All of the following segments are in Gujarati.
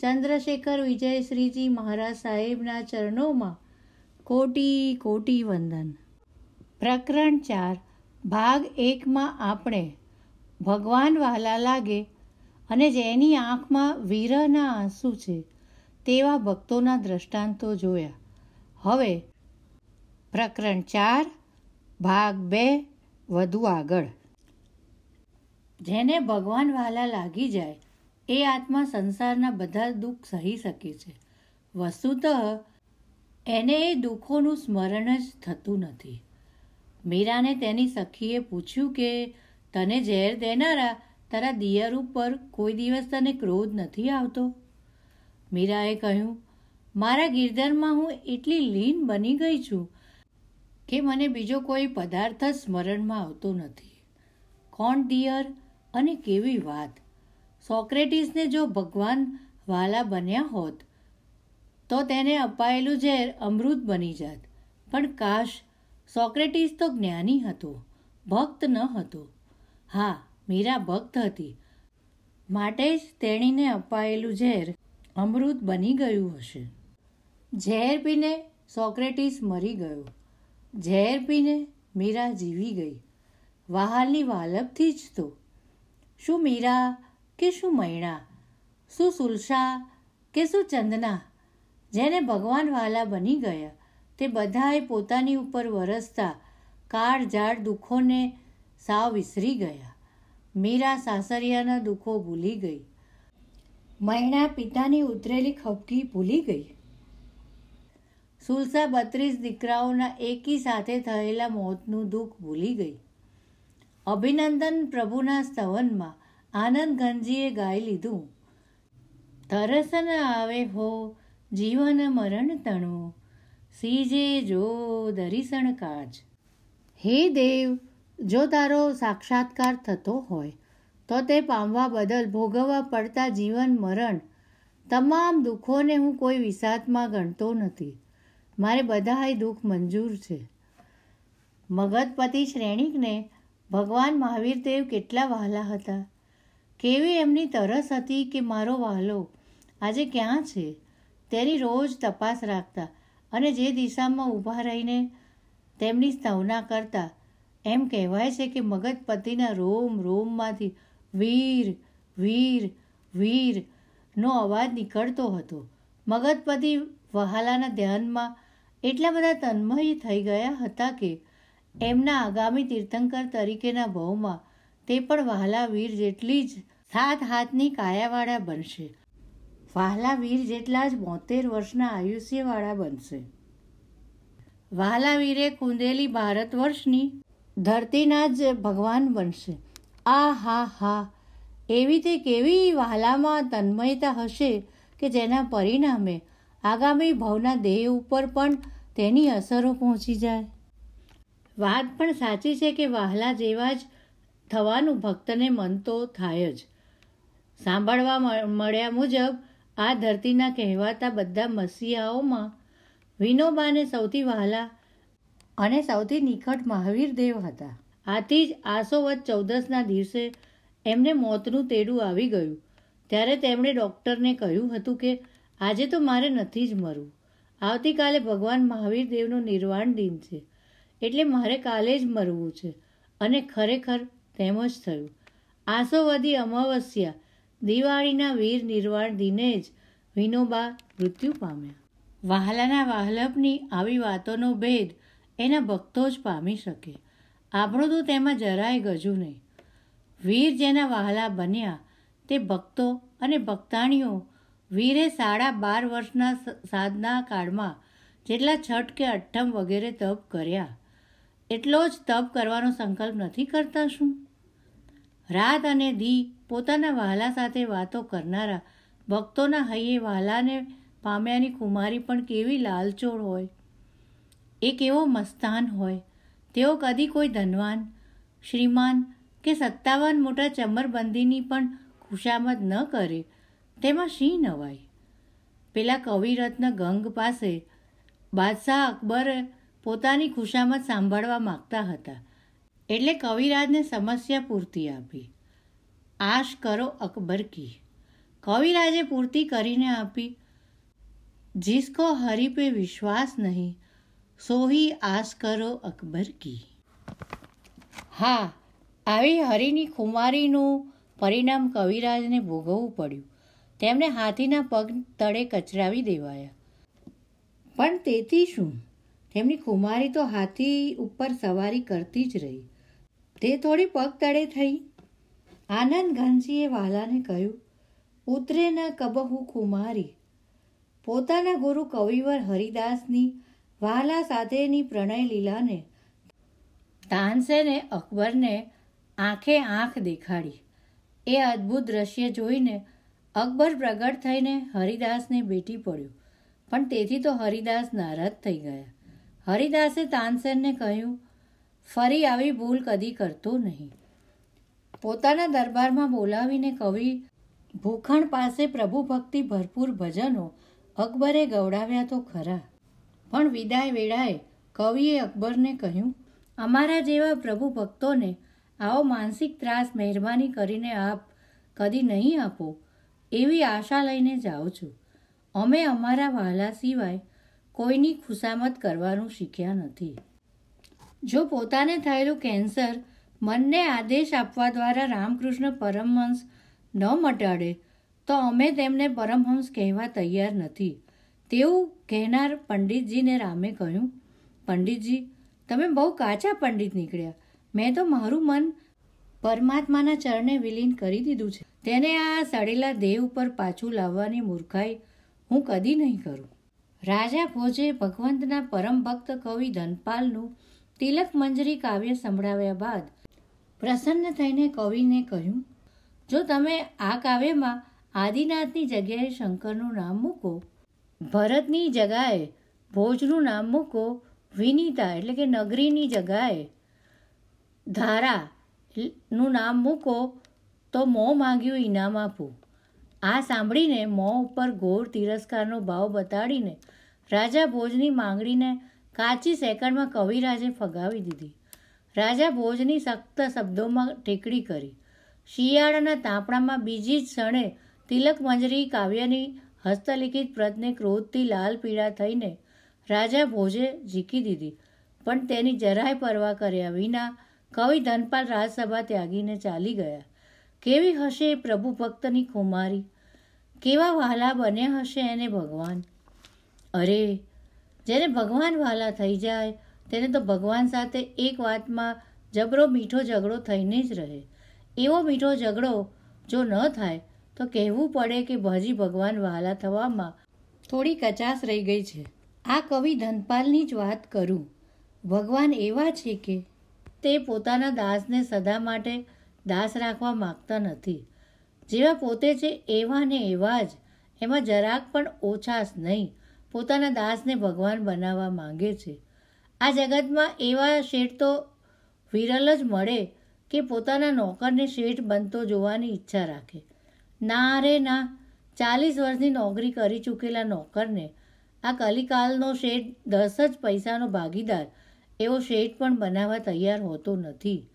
ચંદ્રશેખર વિજય શ્રીજી મહારાજ સાહેબના ચરણોમાં કોટી કોટી વંદન. પ્રકરણ ચાર, ભાગ એકમાં આપણે ભગવાન વહાલા લાગે અને જેની આંખમાં વિરહના આંસુ છે તેવા ભક્તોના દ્રષ્ટાંતો જોયા. હવે પ્રકરણ ચાર, ભાગ બે, વધુ આગળ. જેને ભગવાન વહાલા લાગી જાય એ આત્મા સંસારના બધા દુઃખ સહી શકે છે. વસ્તુતઃ, એને એ દુઃખોનું સ્મરણ જ થતું નથી. મીરાને તેની સખીએ પૂછ્યું કે, તને ઝેર દેનારા તારા દિયર ઉપર કોઈ દિવસ તને ક્રોધ નથી આવતો? મીરાએ કહ્યું, મારા ગિરધરમાં હું એટલી લીન બની ગઈ છું કે મને બીજો કોઈ પદાર્થ જ સ્મરણમાં આવતો નથી. કોણ દિયર અને કેવી વાત? સોક્રેટિસને જો ભગવાન વાલા બન્યા હોત, તો તેને અપાયેલું ઝેર અમૃત બની જાત. પણ કાશ સોક્રેટિસ તો જ્ઞાની હતો, ભક્ત ન હતો. હા, મીરા ભક્ત હતી. માટે જ તેણીને અપાયેલું ઝેર અમૃત બની ગયું હશે. ઝેર પીને સોક્રેટિસ મરી ગયો. ઝેર પીને મીરા જીવી ગઈ. વહાલની વાલપથી જ તો. શું મીરા કે શું મૈણા શું સુલશા કે શું ચંદના? જેને ભગવાન વાલા બની ગયા. તે બધાએ પોતાની ઉપર વરસતા કાળ ઝાડ દુઃખોને સાવ વિસરી ગયા. મીરા સાસરિયાના દુઃખો ભૂલી ગઈ. મૈણા પિતાની ઉતરેલી ખપકી ભૂલી ગઈ. સુલસા બત્રીસ દીકરાઓના એકી સાથે થયેલા મોતનું દુઃખ ભૂલી ગઈ. અભિનંદન પ્રભુના સ્તવનમાં આનંદ ગંજીએ ગાઈ લીધું. તરસન આવે હો, જીવન મરણ તણું. સીજે જો દરિસણ કાજ. હે દેવ, જો તારો સાક્ષાત્કાર થતો હોય, તો તે પામવા બદલ ભોગવવા પડતા જીવન મરણ. તમામ દુઃખોને હું કોઈ વિષાદમાં ગણતો નથી. મારે બધાય દુઃખ મંજૂર છે. મગધપતિ શ્રેણીકને ભગવાન મહાવીર દેવ કેટલા વહાલા હતા. કેવી એમની તરસ હતી કે મારો વહાલો આજે ક્યાં છે? તેની રોજ તપાસ રાખતા અને જે દિશામાં ઊભા રહીને તેમની સ્તવના કરતા, એમ કહેવાય છે કે મગજપતિના રોમ રોમમાંથી વીર વીર વીરનો અવાજ નીકળતો હતો. મગજપતિ વહાલાના ધ્યાનમાં એટલા બધા તન્મય થઈ ગયા હતા કે એમના આગામી તીર્થંકર તરીકેના ભાવમાં તે પણ વહાલા વીર જેટલી જ સાત હાથની કાયાવાળા બનશે. વહાલા વીર જેટલા જ બોતેર વર્ષના આયુષ્યવાળા બનશે. વહાલા વીરે કુંદેલી ભારત વર્ષની ધરતીના જ ભગવાન બનશે. આ હા હા, એવી તે કેવી વહાલામાં તન્મયતા હશે કે જેના પરિણામે આગામી ભવના દેહ ઉપર પણ તેની અસરો પહોંચી જાય. વાત પણ સાચી છે કે વહાલા જેવા જ થવાનું ભક્તને મન તો થાય જ. સાંભળવા મળ્યા મુજબ આ ધરતીના કહેવાતા બધા મસીહાઓમાં વિનોબાને સૌથી વહાલા અને સૌથી નિકટ મહાવીર દેવ હતા. આથી જ આસોવત ચૌદસના દિવસે એમને મોતનું તેડું આવી ગયું. ત્યારે તેમણે ડૉક્ટરને કહ્યું હતું કે, આજે તો મારે નથી જ મરવું. આવતીકાલે ભગવાન મહાવીર દેવનો નિર્વાણ દિન છે. એટલે મારે કાલે જ મરવું છે. અને ખરેખર તેમ જ થયું. આસોવદી અમાવસ્યા. દિવાળીના વીર નિર્વાણ દિને જ વિનોબા મૃત્યુ પામ્યા. વહાલાના વાહલપની આવી વાતોનો ભેદ એના ભક્તો જ પામી શકે. આપણું તો તેમાં જરાય ગજુ નહીં. વીર જેના વહાલા બન્યા તે ભક્તો અને ભક્તાણીઓ વીરે સાડા બાર વર્ષના સાધના કાળમાં જેટલા છઠ કે અઠ્ઠમ વગેરે તપ કર્યા. એટલો જ તપ કરવાનો સંકલ્પ નથી કરતા શું? રાત અને દી પોતાના વહાલા સાથે વાતો કરનારા ભક્તોના હૈયે વહાલાને પામ્યાની કુમારી પણ કેવી લાલચોળ હોય. એ કેવો મસ્તાન હોય. તેઓ કદી કોઈ ધનવાન, શ્રીમાન કે સત્તાવાન મોટા ચમરબંધીની પણ ખુશામત ન કરે. તેમાં શી નવાય પેલા કવિરત્ન ગંગ પાસે બાદશાહ અકબરે પોતાની ખુશામત સાંભળવા માગતા હતા. એટલે કવિરાજને સમસ્યા પૂરતી આપી. આશ કરો અકબર કી. કવિરાજે પૂરતી કરીને આપી. જિસકો હરી પે વિશ્વાસ નહીં, સોહી આશ કરો અકબર કી. હા, આવી હરિની ખુમારીનું પરિણામ કવિરાજને ભોગવવું પડ્યું. તેમણે હાથીના પગ તળે કચરાવી દેવાયા. પણ તેથી શું? તેમની કુમારી તો હાથી ઉપર સવારી કરતી જ રહી. તે થોડી પગ તળે થઈ. આનંદ ઘનજીએ વાલાને કહ્યું, ઉતરે ન કબહુ કુમારી. પોતાના ગુરુ કવિવર હરિદાસની વાલા સાથેની પ્રણય લીલાને તાનસેને અકબરને આંખે આંખ દેખાડી. એ અદ્ભુત દ્રશ્ય જોઈને અકબર પ્રગટ થઈને હરિદાસને બેટી પડ્યો. પણ તેથી તો હરિદાસ નારાજ થઈ ગયા. હરિદાસે તાનસેનને કહ્યું ફરી આવી ભૂલ કદી કરતો નહીં. પોતાના દરબારમાં બોલાવીને કવિ, ભૂખણ પાસે પ્રભુ ભક્તિ ભરપૂર ભજનો અકબરે ગવડાવ્યા તો ખરા. પણ વિદાય વેળાએ કવિએ અકબરને કહ્યું, અમારા જેવા પ્રભુ ભક્તોને આવો માનસિક ત્રાસ મહેરબાની કરીને આપ કદી નહીં આપો, એવી આશા લઈને જાઉં છું. અમે અમારા વહાલા સિવાય કોઈની ખુશામત કરવાનું શીખ્યા નથી. જો પોતાને થયેલું કેન્સર મનને આદેશ આપવા દ્વારા રામકૃષ્ણ પરમહંસ ન મટાડે, તો અમે તેમને પરમહંસ કહેવા તૈયાર નથી. તેવું કહેનાર પંડિતજીને રામે કહ્યું, પંડિતજી, તમે બહુ કાચા પંડિત નીકળ્યા. મેં તો મારું મન પરમાત્માના ચરણે વિલીન કરી દીધું છે. તેને આ સડેલા દેહ ઉપર પાછું લાવવાની મૂર્ખાઈ હું કદી નહીં કરું. રાજા ભોજે ભગવંતના પરમ ભક્ત કવિ ધનપાલનું તિલક મંજરી કાવ્ય સંભળાવ્યા બાદ પ્રસન્ન થઈને કવિને કહ્યું, જો તમે આ કાવ્યમાં આદિનાથની જગ્યાએ શંકરનું નામ મૂકો, ભરતની જગાએ ભોજનું નામ મૂકો, વિનીતા એટલે કે નગરીની જગાએ ધારા નું નામ મૂકો, તો મોં માંગ્યું ઇનામ આપું. આ સાંભળીને મોં ઉપર ઘોર તિરસ્કારનો ભાવ બતાડીને રાજા ભોજની માંગણીને કાચી સેકન્ડમાં કવિરાજે ફગાવી દીધી. રાજા ભોજની સખ્ત શબ્દોમાં ટેકડી કરી. શિયાળાના તાપણામાં બીજી જ ક્ષણે તિલક મંજરી કાવ્યની હસ્તલિખિત પ્રતને ક્રોધથી લાલ પીળા થઈને રાજા ભોજે ઝીકી દીધી. પણ તેની જરાય પરવા કર્યા વિના કવિ ધનપાલ રાજસભા ત્યાગીને ચાલી ગયા. કેવી હશે એ પ્રભુ ભક્તની ખુમારી? કેવા વહાલા બન્યા હશે એને ભગવાન? અરે જેને ભગવાન વાલા થઈ જાય, તેને તો ભગવાન સાથે એક વાતમાં જબરો મીઠો ઝઘડો થઈને જ રહે. એવો મીઠો ઝઘડો જો ન થાય, તો કહેવું પડે કે ભજી ભગવાન વહાલા થવામાં થોડી કચાશ રહી ગઈ છે. આ કવિ ધનપાલની જ વાત કરું. ભગવાન એવા છે કે તે પોતાના દાસને સદા માટે દાસ રાખવા માગતા નથી. જેવા પોતે છે એવા ને એવા જ. એમાં જરાક પણ ઓછાશ નહીં. પોતાના દાસને ભગવાન બનાવવા માંગે છે. આ જગતમાં એવા શેઠ તો વિરલ જ મળે કે પોતાના નોકરને શેઠ બનતો જોવાની ઈચ્છા રાખે. ના રે ના, ચાલીસ વર્ષની નોકરી કરી ચૂકેલા નોકરને. આ કલિકાલનો શેઠ દસ જ પૈસાનો ભાગીદાર, એવો શેઠ પણ બનાવવા તૈયાર હોતો નથી.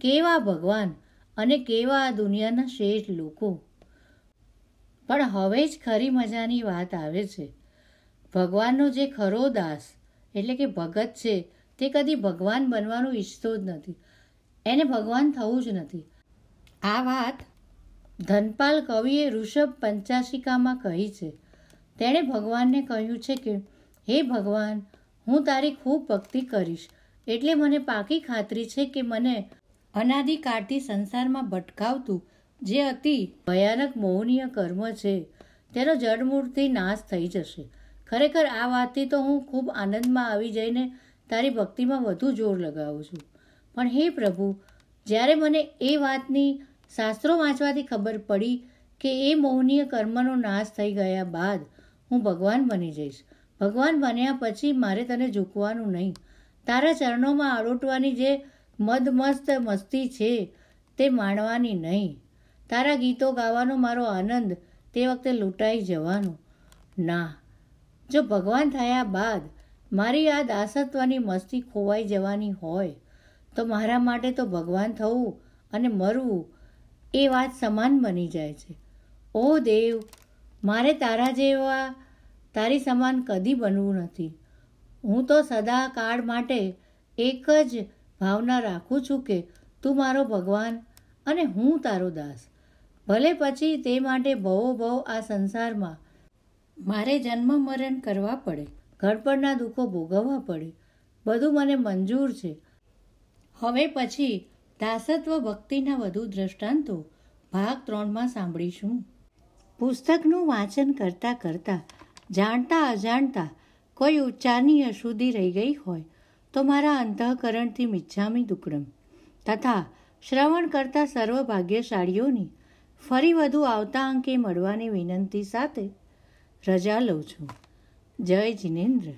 કેવા ભગવાન અને કેવા આ દુનિયાના શેઠ લોકો. પણ હવે જ ખરી મજાની વાત આવે છે. ભગવાનનો જે ખરો દાસ, એટલે કે ભગત છે, તે કદી ભગવાન બનવાનું ઈચ્છતો જ નથી. એને ભગવાન થવું જ નથી. આ વાત ધનપાલ કવિએ ઋષભ પંચાશિકામાં કહી છે. તેણે ભગવાનને કહ્યું છે કે, હે ભગવાન, હું તારી ખૂબ ભક્તિ કરીશ. એટલે મને પાકી ખાતરી છે કે મને અનાદિકાળથી સંસારમાં ભટકાવતું, જે અતિ ભયાનક મોહનીય કર્મ છે, તેનો જડમૂળથી નાશ થઈ જશે. ખરેખર આ વાતથી તો હું ખૂબ આનંદમાં આવી જઈને તારી ભક્તિમાં વધુ જોર લગાવું છું. પણ હે પ્રભુ, જ્યારે મને એ વાતની શાસ્ત્રો વાંચવાથી ખબર પડી કે એ મોહનીય કર્મનો નાશ થઈ ગયા બાદ હું ભગવાન બની જઈશ. ભગવાન બન્યા પછી મારે તને ઝૂકવાનું નહીં. તારા ચરણોમાં આળોટવાની જે મદમસ્ત મસ્તી છે તે માણવાની નહીં. તારા ગીતો ગાવાનો મારો આનંદ તે વખતે લૂંટાઈ જવાનો. ના જો ભગવાન થયા બાદ મારી આ દાસત્વની મસ્તી ખોવાઈ જવાની હોય, તો મારા માટે તો ભગવાન થવું અને મરવું એ વાત સમાન બની જાય છે. ઓ દેવ, મારે તારા જેવા, તારી સમાન કદી બનવું નથી. હું તો સદા કાળ માટે એક જ ભાવના રાખું છું કે તું મારો ભગવાન અને હું તારો દાસ. ભલે પછી તે માટે ભવો ભવ આ સંસારમાં મારે જન્મ મરણ કરવા પડે. ઘડપણના દુઃખો ભોગવવા પડે. બધું મને મંજૂર છે. હવે પછી દાસત્વ ભક્તિના વધુ દ્રષ્ટાંતો ભાગ ત્રણમાં સાંભળીશું. પુસ્તકનું વાંચન કરતાં કરતાં, જાણતા અજાણતા કોઈ ઉચ્ચારની અશુદ્ધિ રહી ગઈ હોય તો મારા અંતઃકરણથી મિચ્છામી દુકડમ. તથા શ્રવણ કરતા સર્વ ભાગ્યશાળીઓની ફરી વધુ આવતા અંકે મળવાની વિનંતી સાથે રજા લઉં છું. જય જિનેન્દ્ર.